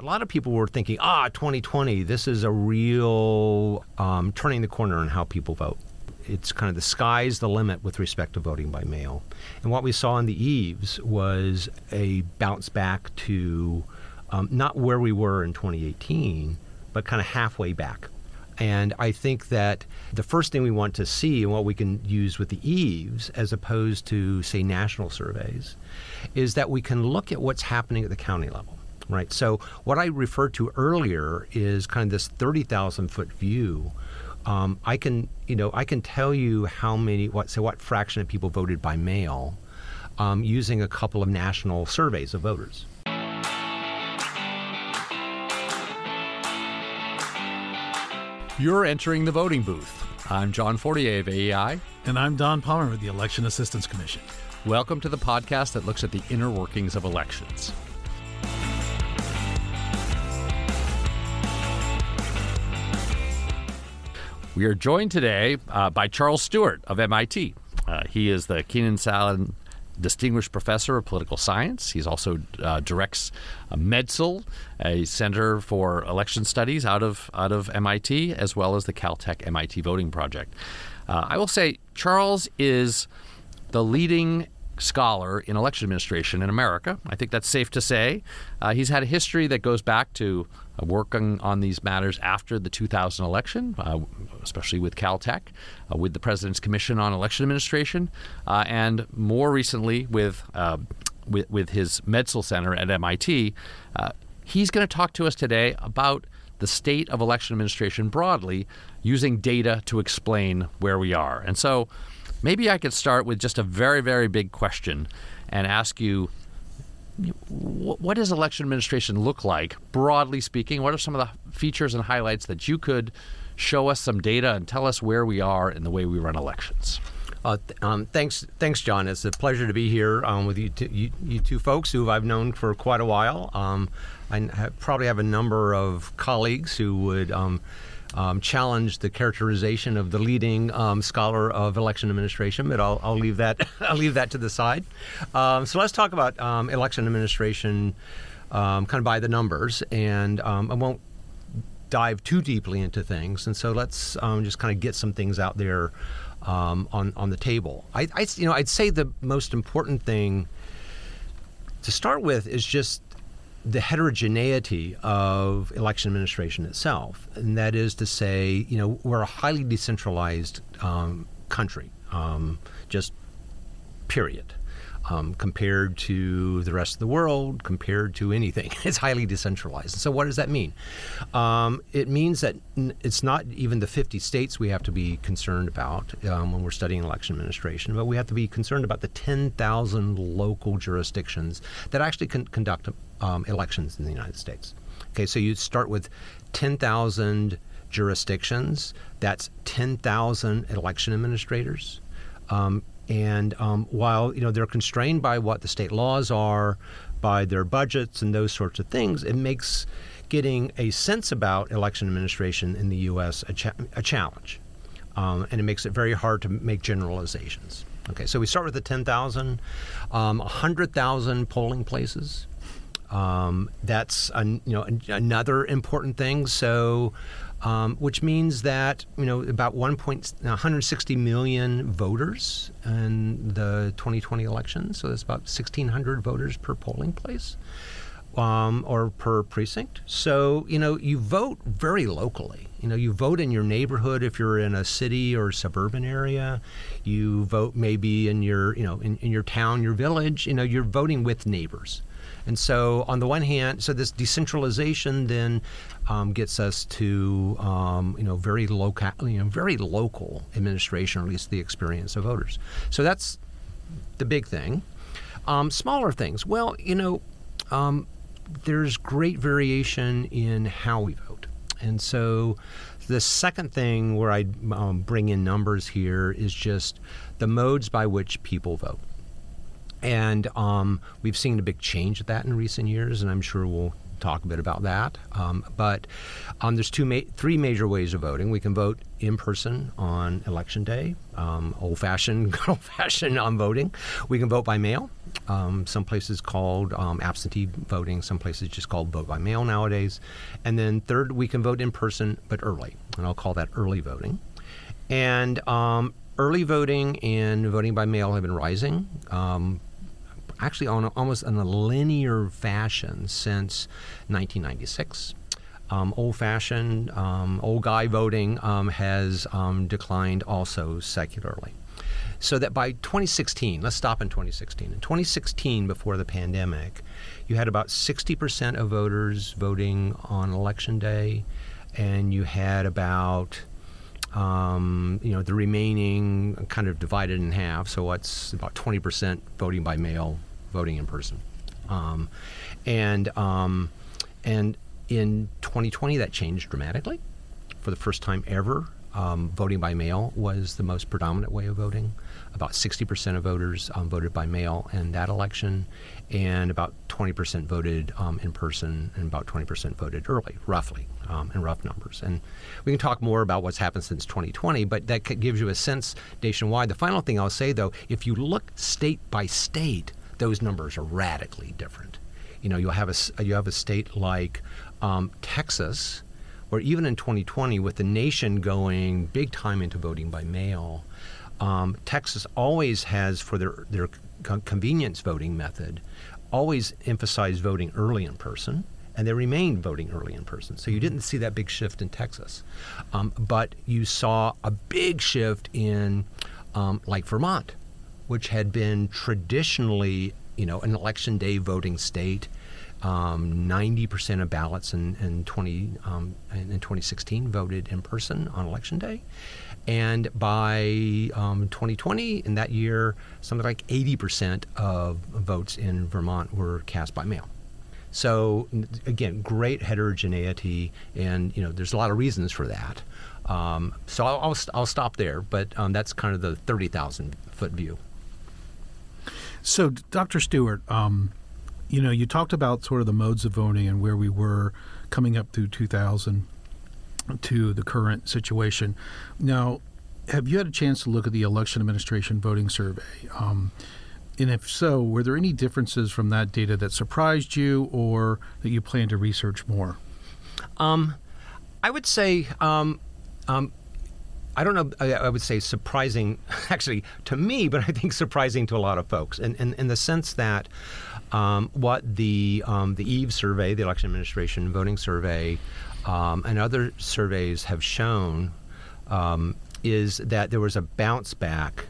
a lot of people were thinking, ah, 2020, this is a real um, turning the corner on how people vote. It's kind of the sky's the limit with respect to voting by mail. And what we saw in the EAVS was a bounce back to um, not where we were in 2018, but kind of halfway back. And I think that the first thing we want to see and what we can use with the EAVS, as opposed to, say, national surveys, is that we can look at what's happening at the county level. Right. So what I referred to earlier is kind of this thirty thousand foot view. Um, I can, you know, I can tell you how many, what, so what fraction of people voted by mail, um, using a couple of national surveys of voters. You're entering the voting booth. I'm John Fortier of AEI. And I'm Don Palmer with the Election Assistance Commission. Welcome to the podcast that looks at the inner workings of elections. We are joined today uh, by Charles Stewart of MIT. Uh, he is the Kenan Sahin Distinguished Professor of Political Science. He's also uh, directs MEDSL, a Center for Election Studies out of out of MIT, as well as the Caltech MIT Voting Project. Uh, I will say Charles is the leading scholar in election administration in America. I think that's safe to say. Uh, he's had a history that goes back to uh, working on these matters after the 2000 election, uh, especially with Caltech, uh, with the President's Commission on Election Administration, uh, and more recently with, uh, with, with his MEDSL Center at MIT. he's going to talk to us today about the state of election administration broadly using data to explain where we are. And so maybe I could start with just a very, very big question and ask you what does election administration look like, broadly speaking? What are some of the features and highlights that you could show us some data and tell us where we are in the way we run elections? Uh, th- um, thanks, thanks, John. It's a pleasure to be here um, with you, t- you, you, two folks who I've known for quite a while. Um, I ha- probably have a number of colleagues who would um, challenge the characterization of the leading um, scholar of election administration, but I'll, I'll, leave that I'll leave that to the side. Um, so let's talk about um, election administration, um, kind of by the numbers, and um, I won't dive too deeply into things. And so let's just kind of get some things out there on on the table. I, I you know I'd say the most important thing to start with is just the heterogeneity of election administration itself, and that is to say, you know, we're a highly decentralized um, country, um, just period. Um, compared to the rest of the world, compared to anything. It's highly decentralized. So, what does that mean? Um, it means that it's not even the 50 states we have to be concerned about um, when we're studying election administration, but we have to be concerned about the 10,000 local jurisdictions that actually con- conduct um, elections in the United States. Okay, so you start with 10,000 jurisdictions. That's 10,000 election administrators. Um, and um, while you know they're constrained by what the state laws are, by their budgets and those sorts of things, it makes getting a sense about election administration in the U.S. a, cha- a challenge, um, and it makes it very hard to make generalizations. Okay, so we start with the 10,000, um, 100,000 polling places. Um, that's an, you know another important thing. So, um, which means that you know about 160 million voters in the 2020 election. So that's about 1,600 voters per polling place. Um, or per precinct. So, you know, you vote very locally. You know, you vote in your neighborhood if you're in a city or suburban area. You vote maybe in your, you know, in, in your town, your village. You know, you're voting with neighbors. And so, on the one hand, so this decentralization then um, gets us to um, you know very local, you know, very local administration, or at least the experience of voters. So that's the big thing. Um, smaller things, well, you know, um, there's great variation in how we vote, and so the second thing where I um, bring in numbers here is just the modes by which people vote. And um, we've seen a big change of that in recent years, and I'm sure we'll talk a bit about that. Um, but um, there's two, ma- three major ways of voting. We can vote in person on election day, um, old-fashioned, old-fashioned on voting. We can vote by mail. Um, some places called um, absentee voting. Some places just called vote by mail nowadays. And then third, we can vote in person but early, and I'll call that early voting. And um, early voting and voting by mail have been rising. Um, actually, on a, almost in a linear fashion since 1996. Um, old-fashioned, um, old guy voting um, has um, declined also secularly. So that by 2016, let's stop in 2016. In 2016, before the pandemic, you had about 60% of voters voting on election day, and you had about um, you know, the remaining kind of divided in half. So what's about 20% voting by mail, voting in person. Um, and um, and in 2020, that changed dramatically. For the first time ever, um, voting by mail was the most predominant way of voting. About 60% of voters um, voted by mail in that election, and about 20% voted um, in person, and about 20% voted early, roughly, um, in rough numbers. And we can talk more about what's happened since 2020, but that gives you a sense nationwide. The final thing I'll say, though, if you look state by state, those numbers are radically different. You know, you have a you have a state like um, Texas, where even in 2020, with the nation going big time into voting by mail, um, Texas always has for their their convenience voting method, always emphasized voting early in person and they remained voting early in person. So you didn't see that big shift in Texas. Um, but you saw a big shift in, um, like Vermont, which had been traditionally, you know, an election day voting state. Um, 90% of ballots in, in 20 um, in 2016 voted in person on election day, and by um, 2020, in that year, something like 80% of votes in Vermont were cast by mail. So again, great heterogeneity, and you know, there's a lot of reasons for that. Um, so I'll, I'll, I'll, stop there, but um, that's kind of the 30,000 foot view. So, Dr. Stewart, um, you know, you talked about sort of the modes of voting and where we were coming up through 2000 to the current situation. Now, have you had a chance to look at the election administration voting survey? Um, and if so, were there any differences from that data that surprised you or that you plan to research more? Um, I would say, um, um, I don't know, I, would say surprising, actually, to me, but I think surprising to a lot of folks. In, in, in, the sense that um, what the, um, the EAVS survey, the Election Administration Voting Survey, um, and other surveys have shown is that there was a bounce back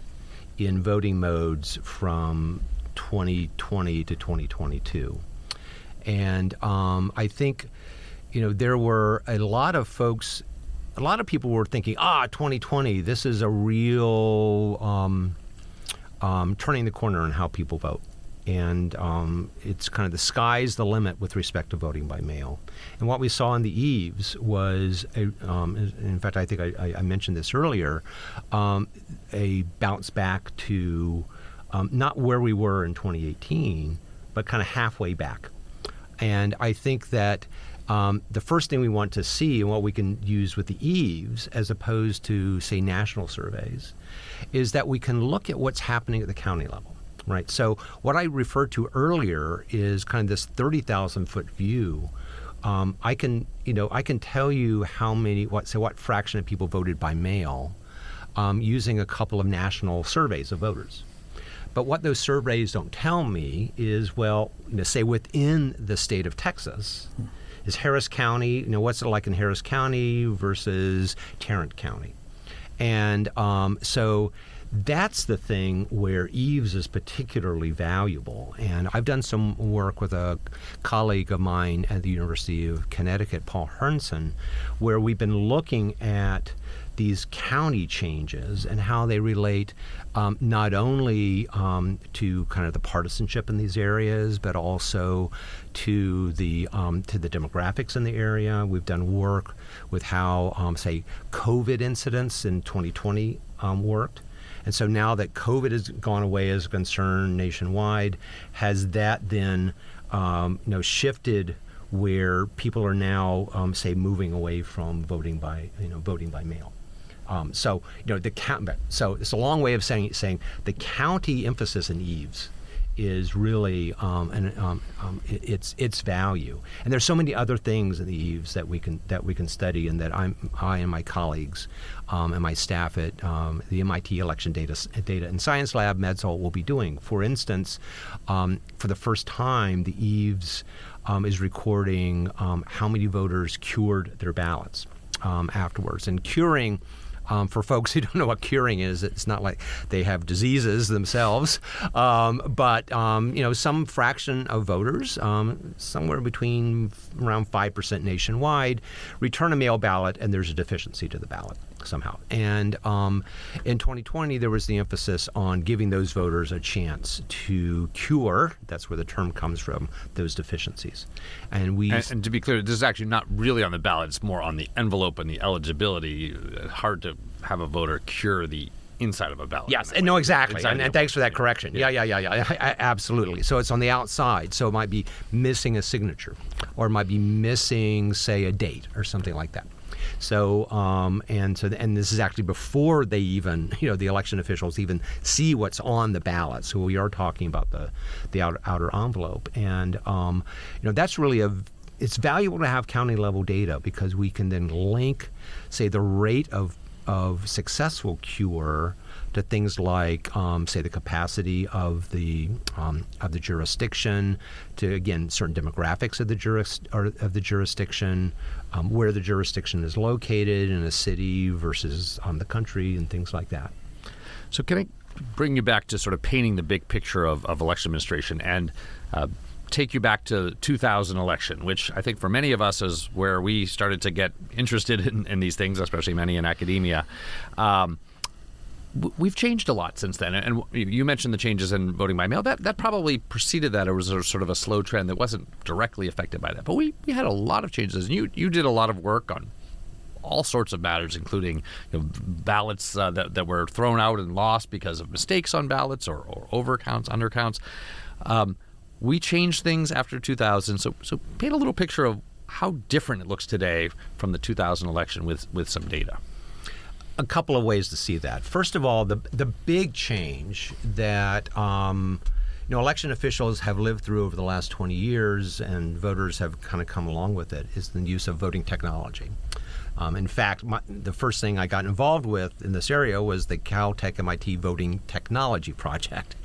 in voting modes from 2020 to 2022. And um, I think, you know, there were a lot of folks, a lot of people were thinking, ah, 2020, this is a real um, um, turning the corner in how people vote and um, it's kind of the sky's the limit with respect to voting by mail. And what we saw in the EAVS was, a, um, in fact, I think I, I mentioned this earlier, um, a bounce back to um, not where we were in 2018, but kind of halfway back. And I think that um, the first thing we want to see and what we can use with the EAVS as opposed to say national surveys is that we can look at what's happening at the county level right? So what I referred to earlier is kind of this 30,000 foot view. Um, I can, you know, I can tell you how many, what, say, what fraction of people voted by mail um, using a couple of national surveys of voters. But what those surveys don't tell me is, well, you know, say within the state of Texas, is Harris County, you know, what's it like in Harris County versus Tarrant County? And um, so that's the thing where EAVS is particularly valuable. And I've done some work with a colleague of mine at the University of Connecticut, Paul Herrnson, where we've been looking at these county changes and how they relate um, not only um, to kind of the partisanship in these areas, but also to the um, to the demographics in the area. We've done work with how, um, say, COVID incidents in 2020 um, worked and so now that COVID has gone away as a concern nationwide, has that then um, you know shifted where people are now, um, say, moving away from voting by you know voting by mail. Um, so you know the count. So it's a long way of saying saying the county emphasis in EAVS is really um, and um, um, it, its its value. And there's so many other things in the EAVS that we can that we can study, and that I'm I and my colleagues um, and my staff at um, the MIT Election Data Data and Science Lab, MEDSL, will be doing. For instance, um, for the first time, the EAVS is recording how many voters cured their ballots afterwards, and curing um, for folks who don't know what curing is, it's not like they have diseases themselves, um, but um, you know some fraction of voters, um, somewhere between around five percent nationwide, return a mail ballot, and there's a deficiency to the ballot somehow. And um, in 2020, there was the emphasis on giving those voters a chance to cure. That's where the term comes from. Those deficiencies, and we. And, and to be clear, this is actually not really on the ballot. It's more on the envelope and the eligibility. Hard to have a voter cure the inside of a ballot. Yes, and no, exactly. And, and, thanks for that correction. Yeah, yeah, yeah, yeah, yeah. absolutely. So it's on the outside. So it might be missing a signature, or it might be missing, say, a date or something like that. So um, and so and this is actually before they even you know the election officials even see what's on the ballot. So we are talking about the the outer, outer envelope, and um, you know that's really a it's valuable to have county level data because we can then link, say, the rate of of successful cure to things like, um, say, the capacity of the um, of the jurisdiction, to again certain demographics of the juris of the jurisdiction, um, where the jurisdiction is located in a city versus on the country, and things like that. So, can I bring you back to sort of painting the big picture of, of election administration and uh, take you back to 2000 election, which I think for many of us is where we started to get interested in, in these things, especially many in academia. Um, we've changed a lot since then. And you mentioned the changes in voting by mail. That that probably preceded that. It was sort of a slow trend that wasn't directly affected by that. But we, we had a lot of changes. And you you did a lot of work on all sorts of matters, including you know, ballots uh, that, that were thrown out and lost because of mistakes on ballots or, or overcounts, undercounts. Um, we changed things after 2000. So so paint a little picture of how different it looks today from the 2000 election with with some data a couple of ways to see that. First of all, the the big change that um, you know election officials have lived through over the last 20 years, and voters have kind of come along with it, is the use of voting technology. Um, in fact, my, the first thing I got involved with in this area was the Caltech MIT Voting Technology Project,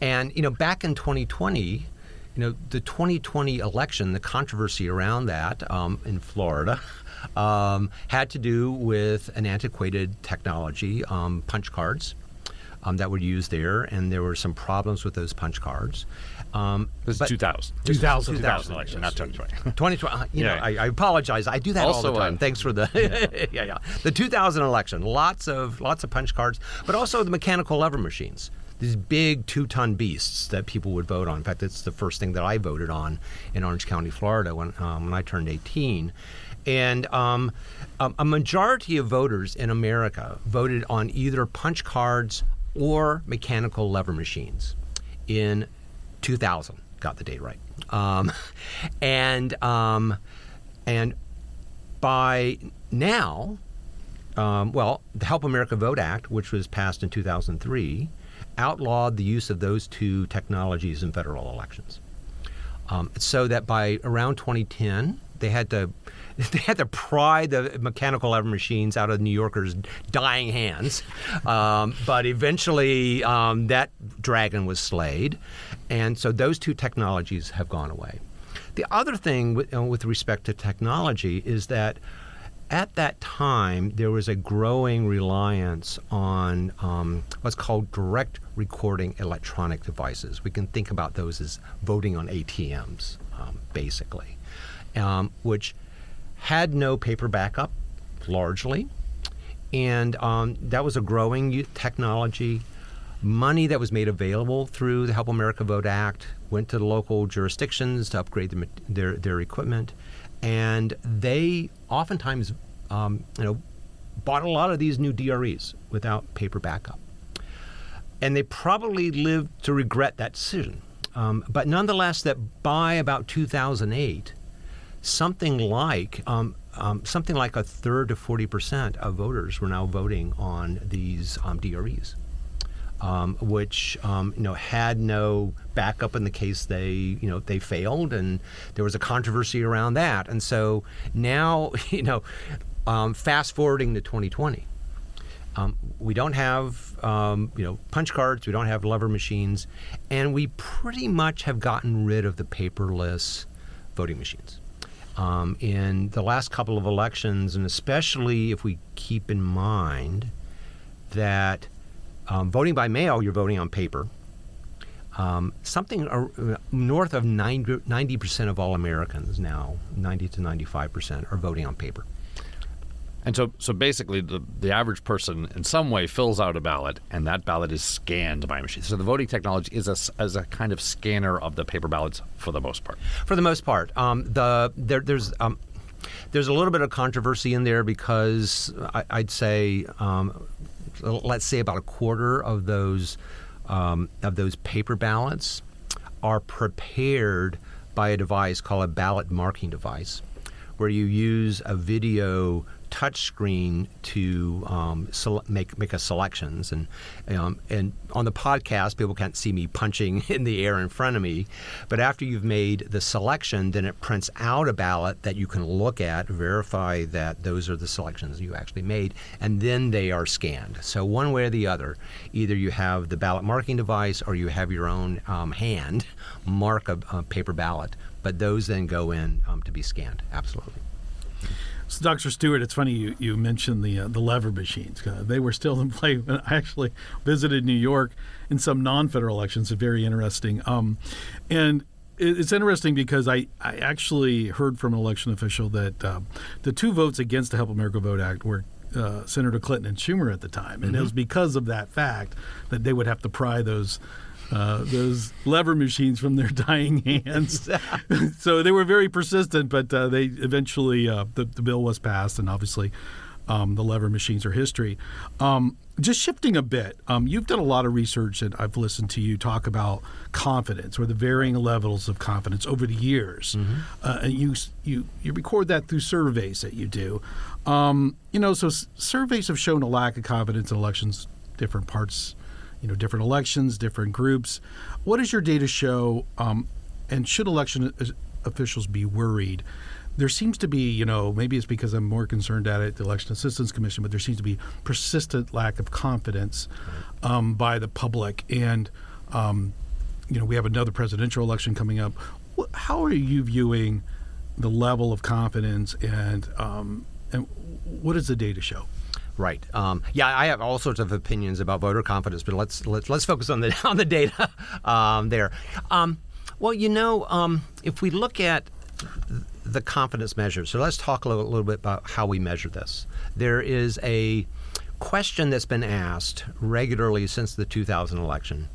and you know back in 2020 you know, the 2020 election, the controversy around that um, in Florida um, had to do with an antiquated technology, um, punch cards. Um, that were used there, and there were some problems with those punch cards. Um, this is 2000. 2000. 2000 election, not 2020. 2020. Uh, you yeah. know, I, I, apologize. I do that also, all the time. Uh, Thanks for the yeah. yeah, yeah. The 2000 election. Lots of lots of punch cards, but also the mechanical lever machines these big two ton beasts that people would vote on. In fact, it's the first thing that I voted on in Orange County, Florida, when, um, when I turned 18. And um, a majority of voters in America voted on either punch cards or mechanical lever machines in 2000. Got the date right. Um, and um, and by now, um, well, the Help America Vote Act, which was passed in 2003, outlawed the use of those two technologies in federal elections. Um, so that by around 2010, they had to they had to pry the mechanical lever machines out of New Yorkers' dying hands. Um, but eventually, um, that dragon was slayed, and so those two technologies have gone away. The other thing with, uh, with respect to technology is that at that time, there was a growing reliance on um, what's called direct recording electronic devices. We can think about those as voting on ATMs, um, basically, um, which had no paper backup largely. And um, that was a growing technology. Money that was made available through the Help America Vote Act went to the local jurisdictions to upgrade the, their, their equipment and they oftentimes, um, you know, bought a lot of these new DREs without paper backup, and they probably lived to regret that decision. Um, but nonetheless, that by about 2008, something like um, um, something like a third to forty percent of voters were now voting on these um, DREs, um, which um, you know had no backup in the case they you know they failed, and there was a controversy around that, and so now you know, um, fast forwarding to 2020. Um, we don't have you know punch cards. We don't have lever machines, and we pretty much have gotten rid of the paperless voting machines. Um, in the last couple of elections, and especially if we keep in mind that um, voting by mail, you're voting on paper. Um, something uh, north of 90 percent of all Americans now, 90 to 95 percent, are voting on paper. And so, so basically, the, the average person in some way fills out a ballot, and that ballot is scanned by a machine. So the voting technology is a, as a kind of scanner of the paper ballots for the most part. For the most part, um, the there, there's um, there's a little bit of controversy in there because I, would say, um, let's say about a quarter of those um, of those paper ballots are prepared by a device called a ballot marking device, where you use a video touchscreen to um, sele- make make a selections and um, and on the podcast people can't see me punching in the air in front of me, but after you've made the selection, then it prints out a ballot that you can look at, verify that those are the selections you actually made, and then they are scanned. So one way or the other, either you have the ballot marking device or you have your own um, hand mark a, a, paper ballot, but those then go in um, to be scanned. Absolutely. So, Dr. Stewart, it's funny you, you mentioned the uh, the lever machines. Uh, they were still in play. when I actually visited New York in some non-federal elections. It's very interesting. Um, and it's interesting because I, I actually heard from an election official that uh, the two votes against the Help America Vote Act were uh, Senator Clinton and Schumer at the time, and mm-hmm. it was because of that fact that they would have to pry those uh, those lever machines from their dying hands. so they were very persistent, but uh, they eventually uh, the, the, bill was passed, and obviously um, the lever machines are history. Um, just shifting a bit, um, you've done a lot of research, and I've listened to you talk about confidence or the varying levels of confidence over the years, mm-hmm. Uh, and you you you record that through surveys that you do. Um, you know, so s- surveys have shown a lack of confidence in elections, different parts you know different elections, different groups. What does your data show? Um, and should election officials be worried? There seems to be, you know, maybe it's because I'm more concerned at it, the Election Assistance Commission, but there seems to be persistent lack of confidence um, by the public. And, um, you know, we have another presidential election coming up. How are you viewing the level of confidence and um, and what does the data show? Right. Um, yeah, I have all sorts of opinions about voter confidence, but let's let's, let's focus on the on the data um, there. Um, well, you know, um, if we look at the confidence measures, so let's talk a little, little bit about how we measure this. There is a question that's been asked regularly since the 2000 election,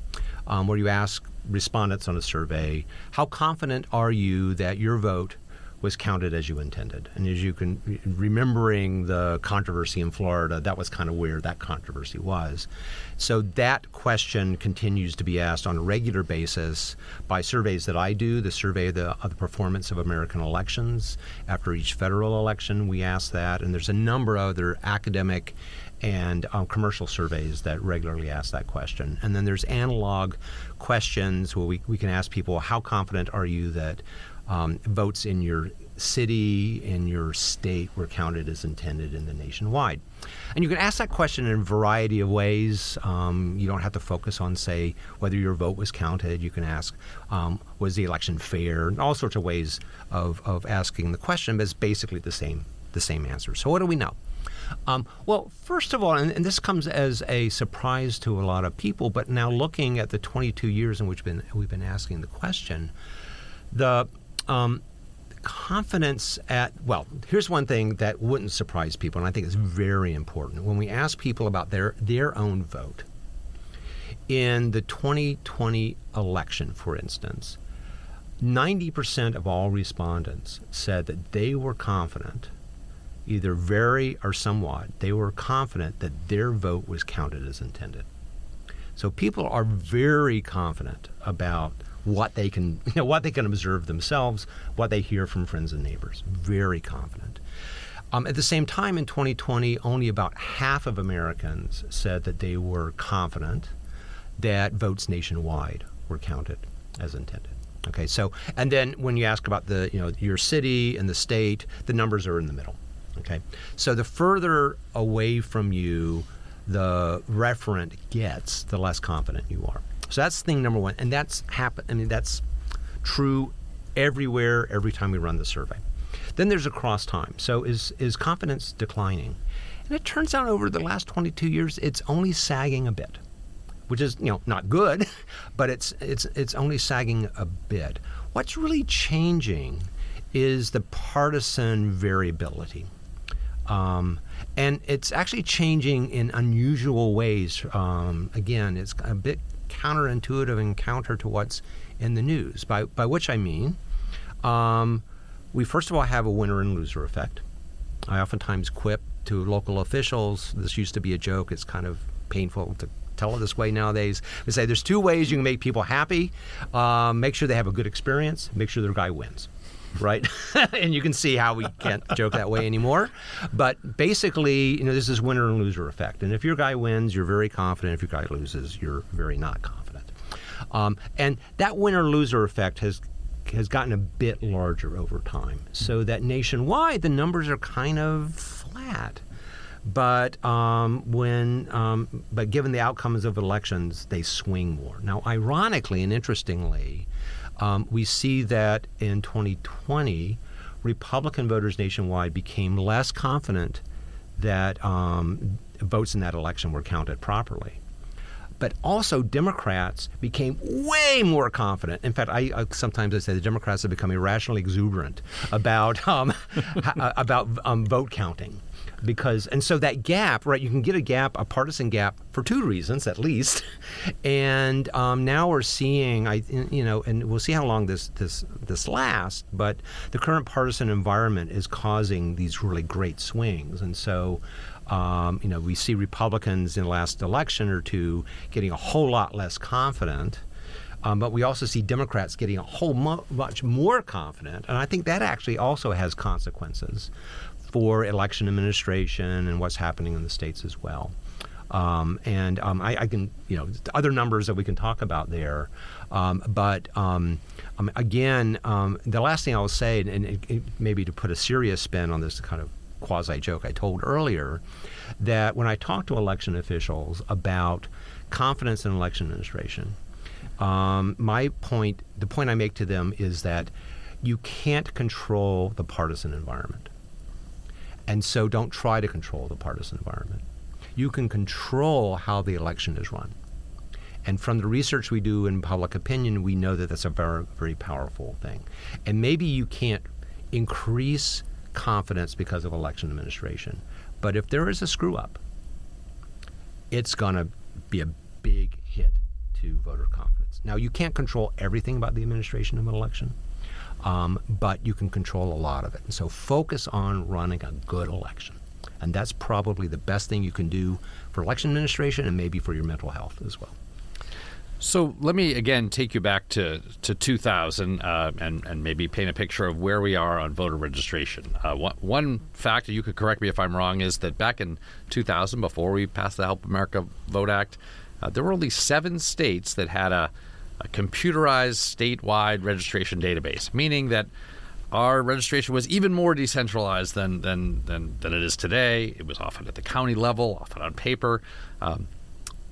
um, where you ask respondents on a survey, "How confident are you that your vote?" Was counted as you intended. And as you can, remembering the controversy in Florida, that was kind of where that controversy was. So that question continues to be asked on a regular basis by surveys that I do, the survey of the, of the performance of American elections. After each federal election, we ask that. And there's a number of other academic and um, commercial surveys that regularly ask that question. And then there's analog questions where we, we can ask people, how confident are you that um, votes in your city, in your state were counted as intended in the nationwide. And you can ask that question in a variety of ways. Um, you don't have to focus on, say, whether your vote was counted. You can ask, um, was the election fair? And all sorts of ways of, of asking the question, but it's basically the same, the same answer. So, what do we know? Um, well, first of all, and, and, this comes as a surprise to a lot of people, but now looking at the 22 years in which been, we've been asking the question, the um, confidence at well here's one thing that wouldn't surprise people and i think it's very important. When we ask people about their their own vote in the 2020 election for instance 90% of all respondents said that they were confident either very or somewhat they were confident that their vote was counted as intended. So people are very confident about what they can, you know, what they can observe themselves, what they hear from friends and neighbors. Very confident. Um, at the same time, in 2020, only about half of Americans said that they were confident that votes nationwide were counted as intended. Okay, so and then when you ask about the you know your city and the state, the numbers are in the middle. Okay, so the further away from you the referent gets, the less confident you are. So that's thing number one, and that's happen. I mean that's true everywhere every time we run the survey. Then there's across time. So is is confidence declining? And it turns out over the last 22 years, it's only sagging a bit, which is you know not good, but it's it's it's only sagging a bit. What's really changing is the partisan variability. Um, and it's actually changing in unusual ways. Um, again, it's a bit counterintuitive and counter to what's in the news. By by which I mean, um, we first of all have a winner and loser effect. I oftentimes quip to local officials. This used to be a joke. It's kind of painful to tell it this way nowadays. We say there's two ways you can make people happy. Um, make sure they have a good experience. Make sure their guy wins right? and you can see how we can't joke that way anymore. But basically, you know, this is winner and loser effect. And if your guy wins, you're very confident. If your guy loses, you're very not confident. Um, and that winner loser effect has has gotten a bit larger over time, so that nationwide the numbers are kind of flat. But um, when, um, but given the outcomes of elections, they swing more. Now, ironically and interestingly, um, we see that in 2020, Republican voters nationwide became less confident that um, votes in that election were counted properly. But also, Democrats became way more confident. In fact, I, I sometimes I say the Democrats have become irrationally exuberant about um, about um, vote counting because and so that gap right you can get a gap a partisan gap for two reasons at least. And um, now we're seeing i you know and we'll see how long this this this lasts but the current partisan environment is causing these really great swings. And so um, you know we see republicans in the last election or two getting a whole lot less confident um, but we also see Democrats getting a whole much more confident, and I think that actually also has consequences for election administration and what's happening in the states as well. Um, and um, I, I, can, you know, other numbers that we can talk about there. Um, but um, um, again, um, the last thing I'll say, and it, it, maybe to put a serious spin on this kind of quasi joke I told earlier, that when I talk to election officials about confidence in election administration, my point, the point I make to them is that you can't control the partisan environment. And so don't try to control the partisan environment. You can control how the election is run. And from the research we do in public opinion, we know that that's a very, very powerful thing. And maybe you can't increase confidence because of election administration. But if there is a screw up, it's going to be a big hit to voter confidence. Now, you can't control everything about the administration of an election um, but you can control a lot of it. And so focus on running a good election. And that's probably the best thing you can do for election administration and maybe for your mental health as well. So let me again take you back to, to 2000 uh, and, and maybe paint a picture of where we are on voter registration. Uh, one, one fact, you could correct me if I'm wrong, is that back in 2000, before we passed the Help America Vote Act, uh, there were only seven states that had a computerized statewide registration database, meaning that our registration was even more decentralized than, than, than, than it is today. It was often at the county level, often on paper. Um,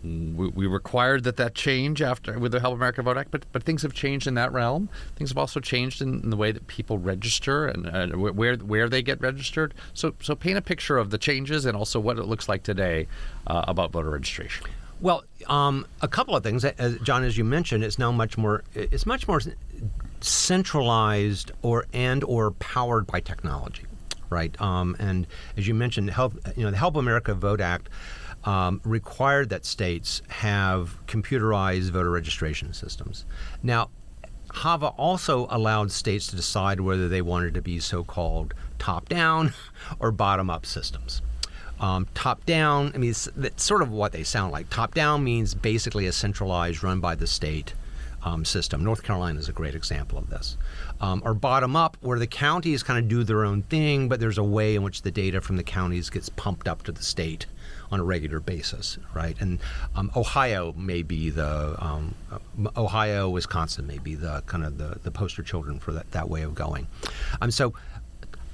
we, we, required that that change after with the Help America Vote Act, but but things have changed in that realm. Things have also changed in, in the way that people register and uh, where where they get registered. So so paint a picture of the changes and also what it looks like today uh, about voter registration. Well, um, a couple of things, as, John, as you mentioned, it's now much more. It's much more centralized or and or powered by technology, right? Um, and as you mentioned, help you know the Help America Vote Act. Um, required that states have computerized voter registration systems. Now, HAVA also allowed states to decide whether they wanted to be so called top down or bottom up systems. Um, top down, I mean, it's, sort of what they sound like. Top down means basically a centralized, run by the state um, system. North Carolina is a great example of this. Um, or bottom up, where the counties kind of do their own thing, but there's a way in which the data from the counties gets pumped up to the state on a regular basis, right? And um, Ohio may be the um, uh, Ohio, Wisconsin may be the kind of the, the poster children for that, that way of going. Um, so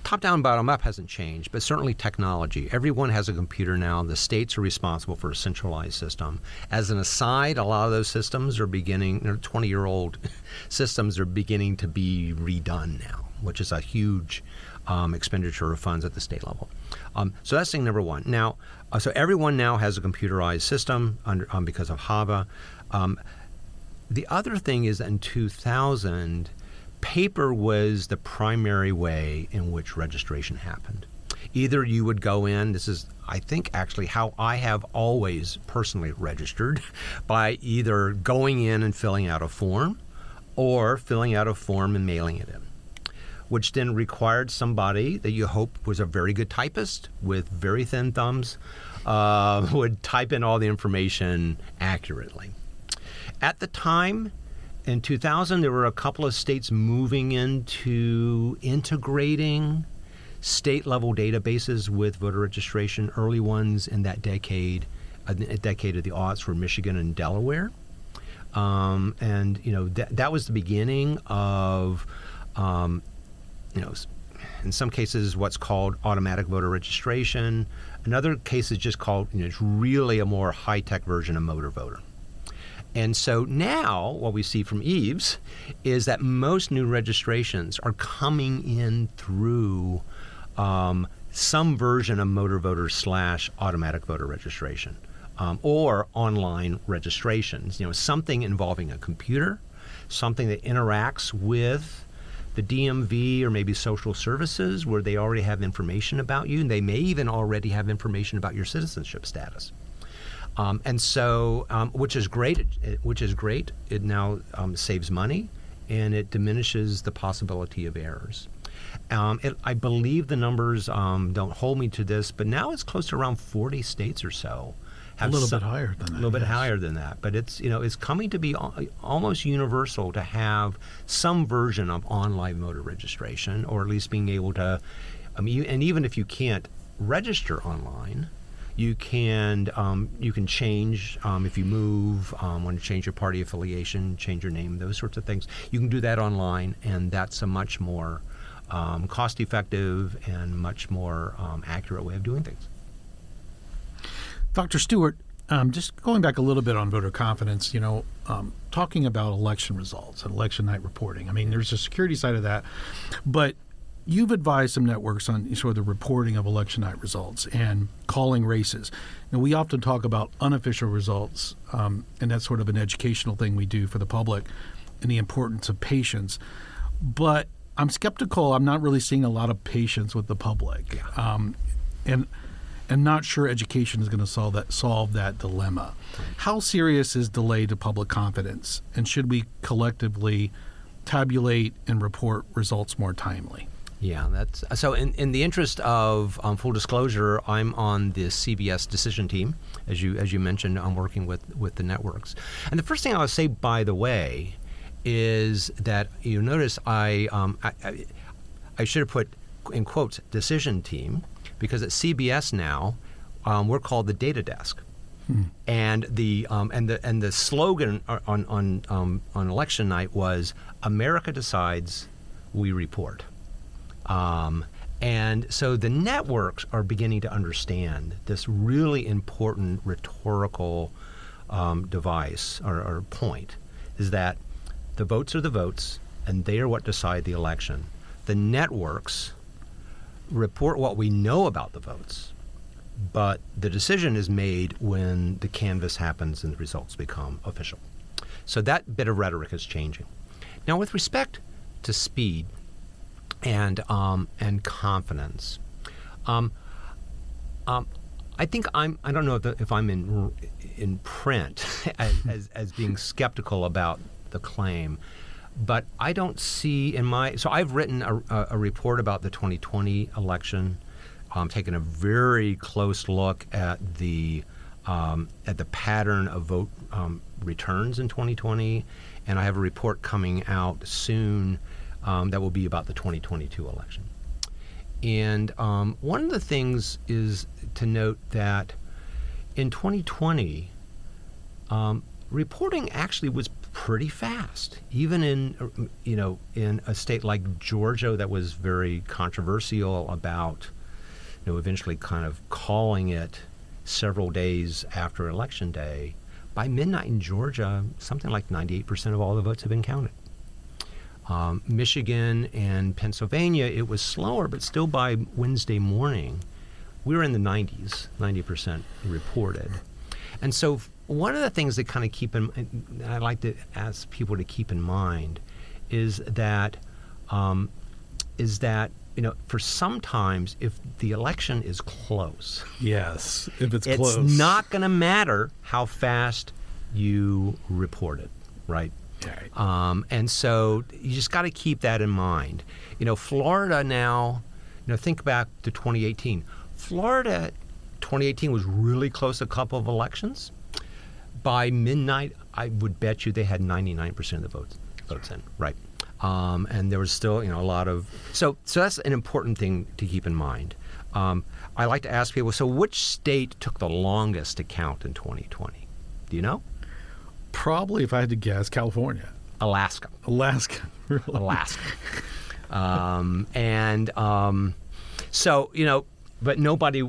top down, bottom up hasn't changed, but certainly technology. Everyone has a computer now. The states are responsible for a centralized system. As an aside, a lot of those systems are beginning, 20 year old systems are beginning to be redone now, which is a huge um, expenditure of funds at the state level. Um, so that's thing number one. Now, uh, so everyone now has a computerized system under, um, because of HAVA. Um, the other thing is in 2000, paper was the primary way in which registration happened. Either you would go in, this is, I think, actually how I have always personally registered, by either going in and filling out a form or filling out a form and mailing it in which then required somebody that you hope was a very good typist with very thin thumbs, uh, would type in all the information accurately. At the time, in 2000, there were a couple of states moving into integrating state level databases with voter registration. Early ones in that decade, a decade of the aughts, were Michigan and Delaware. Um, and you know that that was the beginning of um, you know, in some cases, what's called automatic voter registration. In other cases, just called, you know, it's really a more high tech version of motor voter. And so now, what we see from EAVS is that most new registrations are coming in through um, some version of motor voter slash automatic voter registration um, or online registrations. You know, something involving a computer, something that interacts with the DMV or maybe social services where they already have information about you, and they may even already have information about your citizenship status. Um, and so, um, which is great. It, which is great. It now um, saves money, and it diminishes the possibility of errors. Um, it, I believe the numbers um, don't hold me to this, but now it's close to around 40 states or so a little some, bit higher than that. A little yes. bit higher than that, but it's you know it's coming to be almost universal to have some version of online voter registration, or at least being able to. I mean, and even if you can't register online, you can um, you can change um, if you move, um, want to change your party affiliation, change your name, those sorts of things. You can do that online, and that's a much more um, cost-effective and much more um, accurate way of doing things. Dr. Stewart, um, just going back a little bit on voter confidence, you know, talking about election results and election night reporting. I mean, there's a security side of that, but you've advised some networks on sort of the reporting of election night results and calling races. And we often talk about unofficial results, um, and that's sort of an educational thing we do for the public and the importance of patience. But I'm skeptical. I'm not really seeing a lot of patience with the public. Um, and and not sure education is going to solve that solve that dilemma. How serious is delay to public confidence, and should we collectively tabulate and report results more timely? Yeah, that's so. In, in the interest of um, full disclosure, I'm on the CBS decision team, as you as you mentioned. I'm working with with the networks, and the first thing I would say, by the way, is that you notice I um, I, I, I should have put in quotes decision team because at CBS now um, we're called the data desk. Hmm. And the um, and the and the slogan on on um, on election night was America decides, we report. Um, and so the networks are beginning to understand this really important rhetorical um, device or, or point is that the votes are the votes, and they are what decide the election. The networks report what we know about the votes, but the decision is made when the canvass happens and the results become official. So that bit of rhetoric is changing. Now, with respect to speed and um, and confidence, um, um, I think I'm. I don't know if, the, if I'm in in print as, as, as being skeptical about the claim but I don't see in my. So I've written a, a report about the 2020 election, um, taking a very close look at the um, at the pattern of vote um, returns in 2020, and I have a report coming out soon um, that will be about the 2022 election. And um, one of the things is to note that in 2020, um, reporting actually was pretty fast, even in you know in a state like Georgia that was very controversial about you know eventually kind of calling it several days after election day. By midnight in Georgia, something like 98% of all the votes have been counted. Um, Michigan and Pennsylvania, it was slower, but still by Wednesday morning, we were in the 90s, 90% reported. And so, one of the things that kind of keep in, I like to ask people to keep in mind, is that, um, is that you know, for sometimes if the election is close, yes, if it's, it's close, it's not going to matter how fast you report it, right? Right. Um, and so you just got to keep that in mind. You know, Florida now, you know, think back to 2018. Florida, 2018 was really close a couple of elections. By midnight, I would bet you they had 99% of the votes votes in, right? Um, and there was still, you know, a lot of so so that's an important thing to keep in mind. Um, I like to ask people, so which state took the longest to count in 2020? Do you know? Probably, if I had to guess, California, Alaska. Alaska, really? Alaska. um, and um, so, you know, but nobody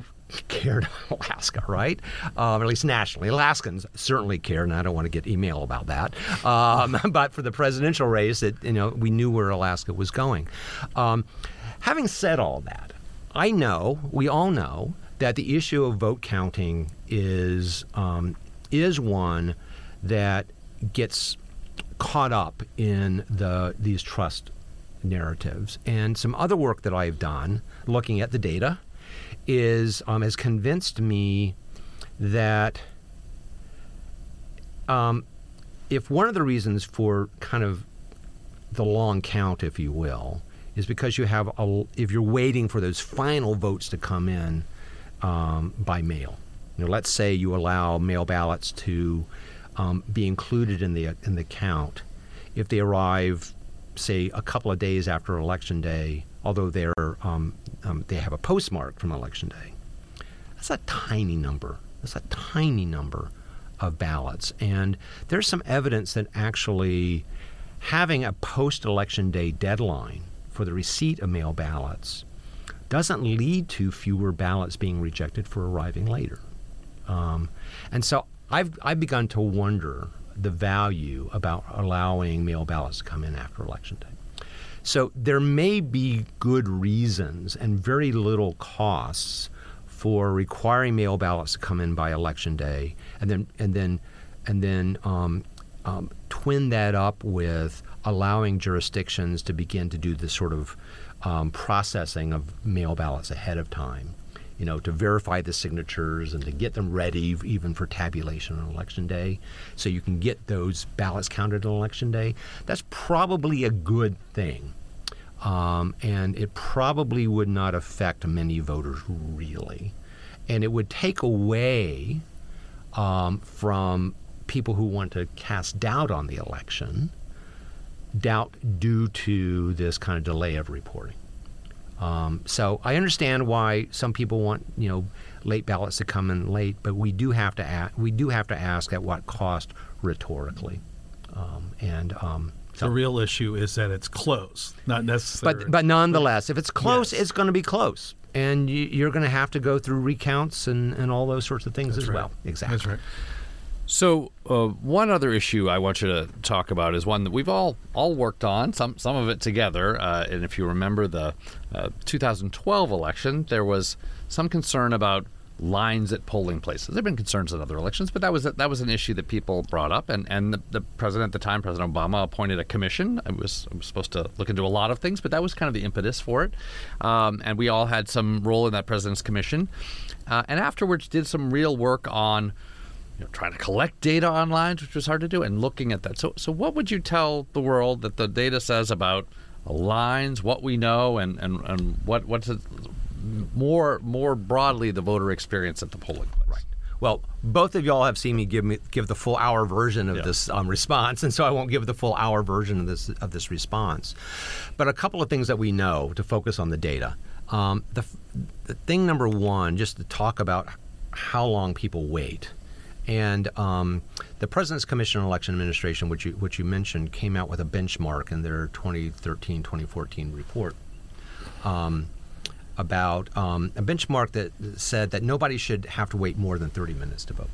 cared Alaska, right? Um, at least nationally. Alaskans certainly cared, and I don't want to get email about that. Um, but for the presidential race, it, you know, we knew where Alaska was going. Um, having said all that, I know, we all know, that the issue of vote counting is um, is one that gets caught up in the these trust narratives. And some other work that I've done looking at the data is um, has convinced me that um, if one of the reasons for kind of the long count, if you will, is because you have a, if you're waiting for those final votes to come in um, by mail. You know, let's say you allow mail ballots to um, be included in the in the count. If they arrive, say, a couple of days after election day, although they're um, um, they have a postmark from election day, that's a tiny number. That's a tiny number of ballots, and there's some evidence that actually having a post-election day deadline for the receipt of mail ballots doesn't lead to fewer ballots being rejected for arriving later. Um, and so I've, I've begun to wonder the value about allowing mail ballots to come in after election day. So there may be good reasons and very little costs for requiring mail ballots to come in by election day, and then and then and then um, um, twin that up with allowing jurisdictions to begin to do this sort of um, processing of mail ballots ahead of time you know, to verify the signatures and to get them ready even for tabulation on election day so you can get those ballots counted on election day. That's probably a good thing. Um, and it probably would not affect many voters really. And it would take away um, from people who want to cast doubt on the election, doubt due to this kind of delay of reporting. Um, so I understand why some people want you know late ballots to come in late, but we do have to ask, we do have to ask at what cost rhetorically, um, and um, so, the real issue is that it's close, not necessarily. But but nonetheless, if it's close, Yes. it's going to be close, and you, you're going to have to go through recounts and, and all those sorts of things That's as right. well. Exactly. That's right. So uh, one other issue I want you to talk about is one that we've all all worked on, some some of it together. Uh, and if you remember the uh, 2012 election, there was some concern about lines at polling places. There've been concerns in other elections, but that was that was an issue that people brought up. And and the, the president at the time, President Obama, appointed a commission. It was, it was supposed to look into a lot of things, but that was kind of the impetus for it. Um, and we all had some role in that president's commission. Uh, and afterwards, did some real work on you know, trying to collect data on lines, which was hard to do, and looking at that. So, so what would you tell the world that the data says about lines, what we know, and, and, and what what's it, more more broadly the voter experience at the polling place? Right. Well, both of y'all have seen me give me give the full hour version of Yeah. this um, response, and so I won't give the full hour version of this of this response. But a couple of things that we know to focus on the data. Um, the, the thing number one, just to talk about how long people wait. And um, the President's Commission on Election Administration, which you, which you mentioned, came out with a benchmark in their 2013 2014 report um, about um, a benchmark that said that nobody should have to wait more than 30 minutes to vote.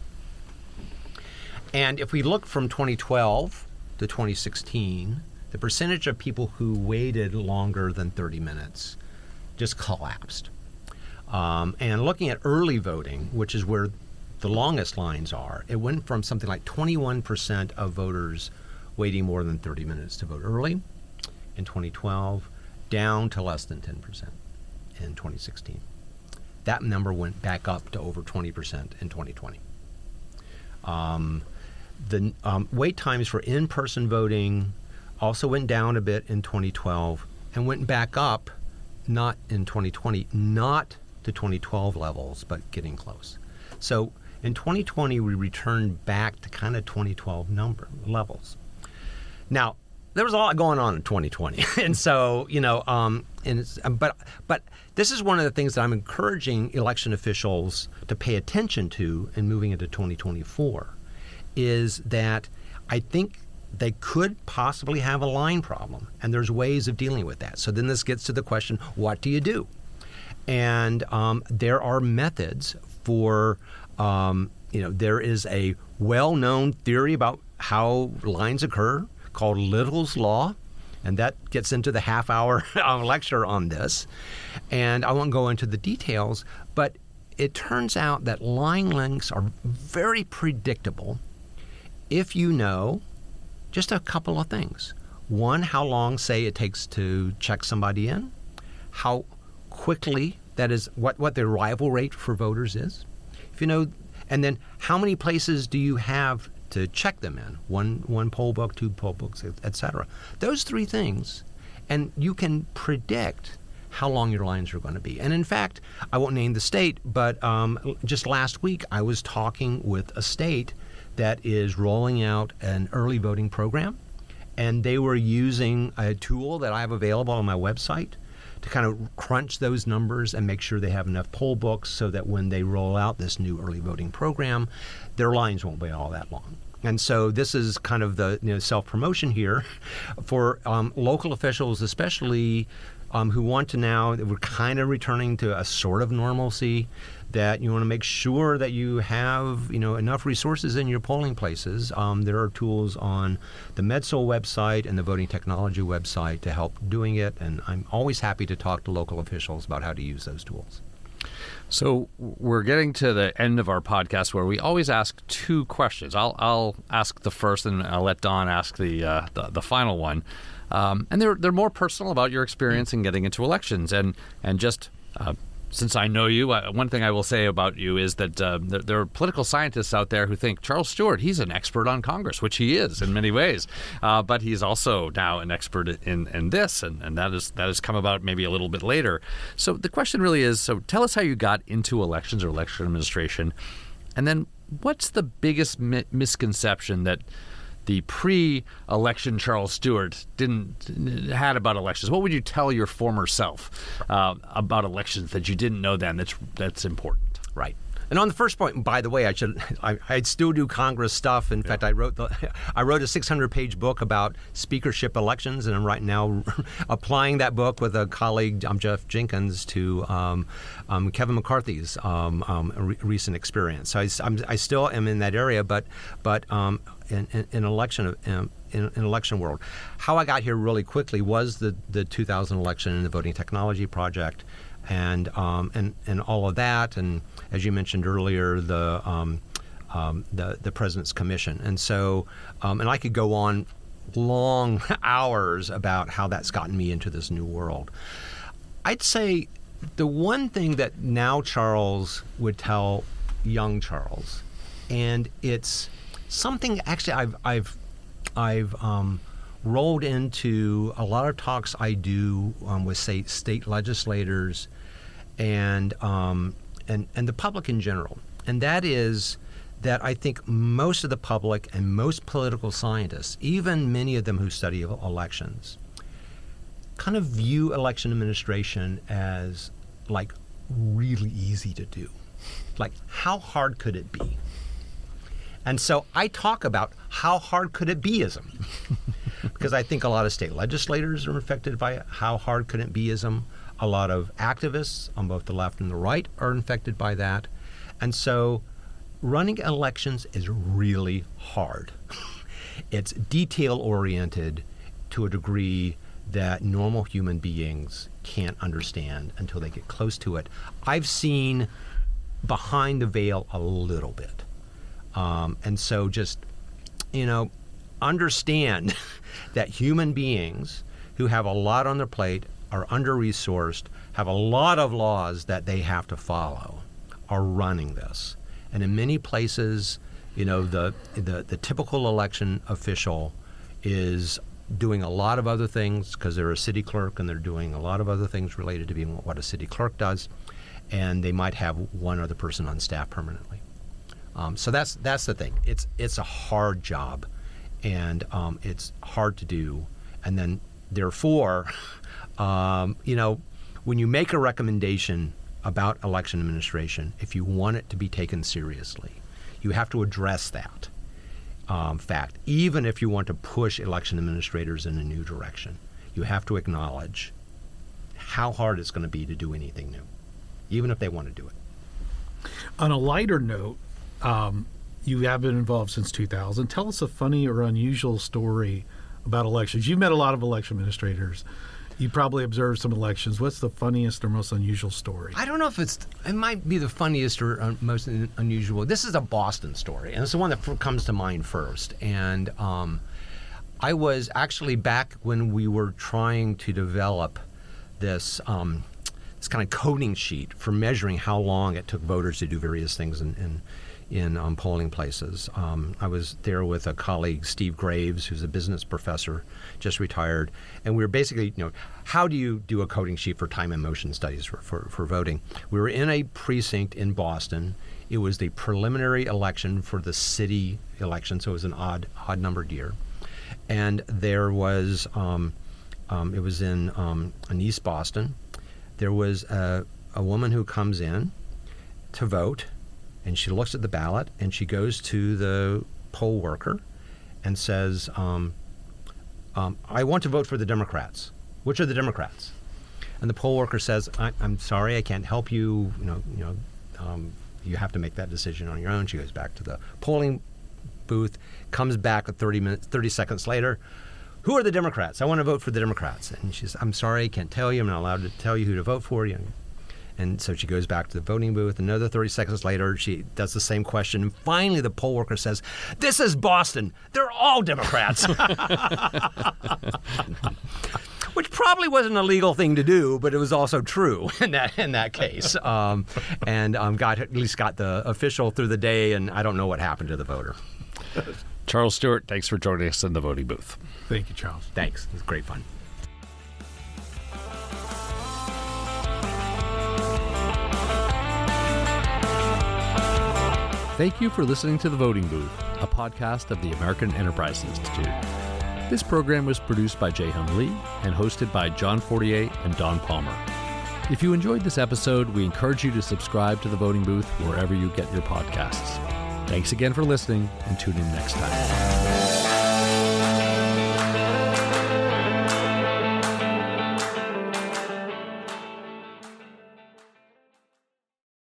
And if we look from 2012 to 2016, the percentage of people who waited longer than 30 minutes just collapsed. Um, and looking at early voting, which is where the longest lines are, it went from something like 21% of voters waiting more than 30 minutes to vote early in 2012 down to less than 10% in 2016. That number went back up to over 20% in 2020. Um, the um, wait times for in-person voting also went down a bit in 2012 and went back up, not in 2020, not to 2012 levels, but getting close. So in 2020, we returned back to kind of 2012 number levels. Now, there was a lot going on in 2020, and so you know, um, and um, but but this is one of the things that I'm encouraging election officials to pay attention to in moving into 2024, is that I think they could possibly have a line problem, and there's ways of dealing with that. So then this gets to the question: What do you do? and um, there are methods for um, you know there is a well-known theory about how lines occur called Little's law and that gets into the half hour um, lecture on this. And i won't go into the details but it turns out that line lengths are very predictable if you know just a couple of things. One how long say it takes to check somebody in how quickly that is what, what the arrival rate for voters is you know and then how many places do you have to check them in? One one poll book two poll books etc those three things and you can predict how long your lines are going to be. And in fact i won't name the state but um, just last week i was talking with a state that is rolling out an early voting program and they were using a tool that I have available on my website to kind of crunch those numbers and make sure they have enough poll books so that when they roll out this new early voting program, their lines won't be all that long. And so this is kind of the you know, self promotion here for um, local officials, especially um, who want to now we're kind of returning to a sort of normalcy. That you want to make sure that you have you know enough resources in your polling places. Um, there are tools on the MEDSL website and the Voting Technology website to help doing it, and I'm always happy to talk to local officials about how to use those tools. So we're getting to the end of our podcast where we always ask two questions. I'll, I'll ask the first, and I'll let Don ask the uh, the, the final one. Um, and they're they're more personal about your experience in getting into elections, and and just. Uh, since I know you, uh, one thing I will say about you is that uh, there, there are political scientists out there who think Charles Stewart, he's an expert on Congress, which he is in many ways, uh, but he's also now an expert in, in this, and, and that is that has come about maybe a little bit later. So the question really is: so tell us how you got into elections or election administration, and then what's the biggest mi- misconception that the pre-election Charles Stewart didn't had about elections. What would you tell your former self uh, about elections that you didn't know then? That's that's important. Right. And on the first point, by the way, I should I, I still do Congress stuff. In fact, I wrote the I wrote a 600-page book about speakership elections, and I'm right now applying that book with a colleague, I'm Jeff Jenkins, to um, um, Kevin McCarthy's um, um, re- recent experience. So I, I'm, I still am in that area, but but um, in, in, in election um, in, in election world, how I got here really quickly was the the 2000 election and the Voting Technology Project and um, and and all of that, and as you mentioned earlier, the um, um, the the president's commission, and so um, and I could go on long hours about how that's gotten me into this new world. I'd say the one thing that now Charles would tell young Charles, and it's something actually I've I've I've um, rolled into a lot of talks I do um, with say state legislators and um, and and the public in general. and that is that I think most of the public and most political scientists, even many of them who study elections, kind of view election administration as like really easy to do. Like, how hard could it be? And so I talk about how hard could it be ism. because I think a lot of state legislators are affected by. How hard could it be ism? A lot of activists on both the left and the right are infected by that. And so running elections is really hard. it's detail oriented to a degree that normal human beings can't understand until they get close to it. I've seen behind the veil a little bit. Um, and so just, you know, understand that human beings who have a lot on their plate, are under resourced, have a lot of laws that they have to follow, are running this. And in many places, you know, the, the, the typical election official is doing a lot of other things because they're a city clerk and they're doing a lot of other things related to being what a city clerk does. And they might have one other person on staff permanently. Um, so that's that's the thing. It's it's a hard job, and um, it's hard to do. And then therefore, um, you know, when you make a recommendation about election administration, if you want it to be taken seriously, you have to address that um, fact. Even if you want to push election administrators in a new direction, you have to acknowledge how hard it's going to be to do anything new, even if they want to do it. On a lighter note, um, you have been involved since 2000. Tell us a funny or unusual story about elections. You've met a lot of election administrators you probably observed some elections. What's the funniest or most unusual story? I don't know if it's. It might be the funniest or most unusual. This is a Boston story, and it's the one that comes to mind first. And um, I was actually back when we were trying to develop this. Um, this kind of coding sheet for measuring how long it took voters to do various things in, in in um, polling places. Um, I was there with a colleague, Steve Graves, who's a business professor, just retired, and we were basically, you know, how do you do a coding sheet for time and motion studies for, for, for voting? We were in a precinct in Boston. It was the preliminary election for the city election, so it was an odd odd numbered year, and there was um, um it was in um, in East Boston. There was a, a woman who comes in to vote and she looks at the ballot and she goes to the poll worker and says, um, um, "I want to vote for the Democrats. Which are the Democrats?" And the poll worker says, I, am sorry, I can't help you. You know, you know, um, you have to make that decision on your own." She goes back to the polling booth, comes back 30 minutes, 30 seconds later. Who are the Democrats? I want to vote for the Democrats. And she says, I'm sorry, I can't tell you. I'm not allowed to tell you who to vote for. You and so she goes back to the voting booth. Another 30 seconds later, she does the same question. And finally, the poll worker says, This is Boston. They're all Democrats. Which probably wasn't a legal thing to do, but it was also true in that in that case. Um, and um, got at least got the official through the day, and I don't know what happened to the voter. Charles Stewart, thanks for joining us in the voting booth. Thank you, Charles. Thanks. It was great fun. Thank you for listening to The Voting Booth, a podcast of the American Enterprise Institute. This program was produced by Jae Lee and hosted by John Fortier and Don Palmer. If you enjoyed this episode, we encourage you to subscribe to The Voting Booth wherever you get your podcasts. Thanks again for listening and tune in next time.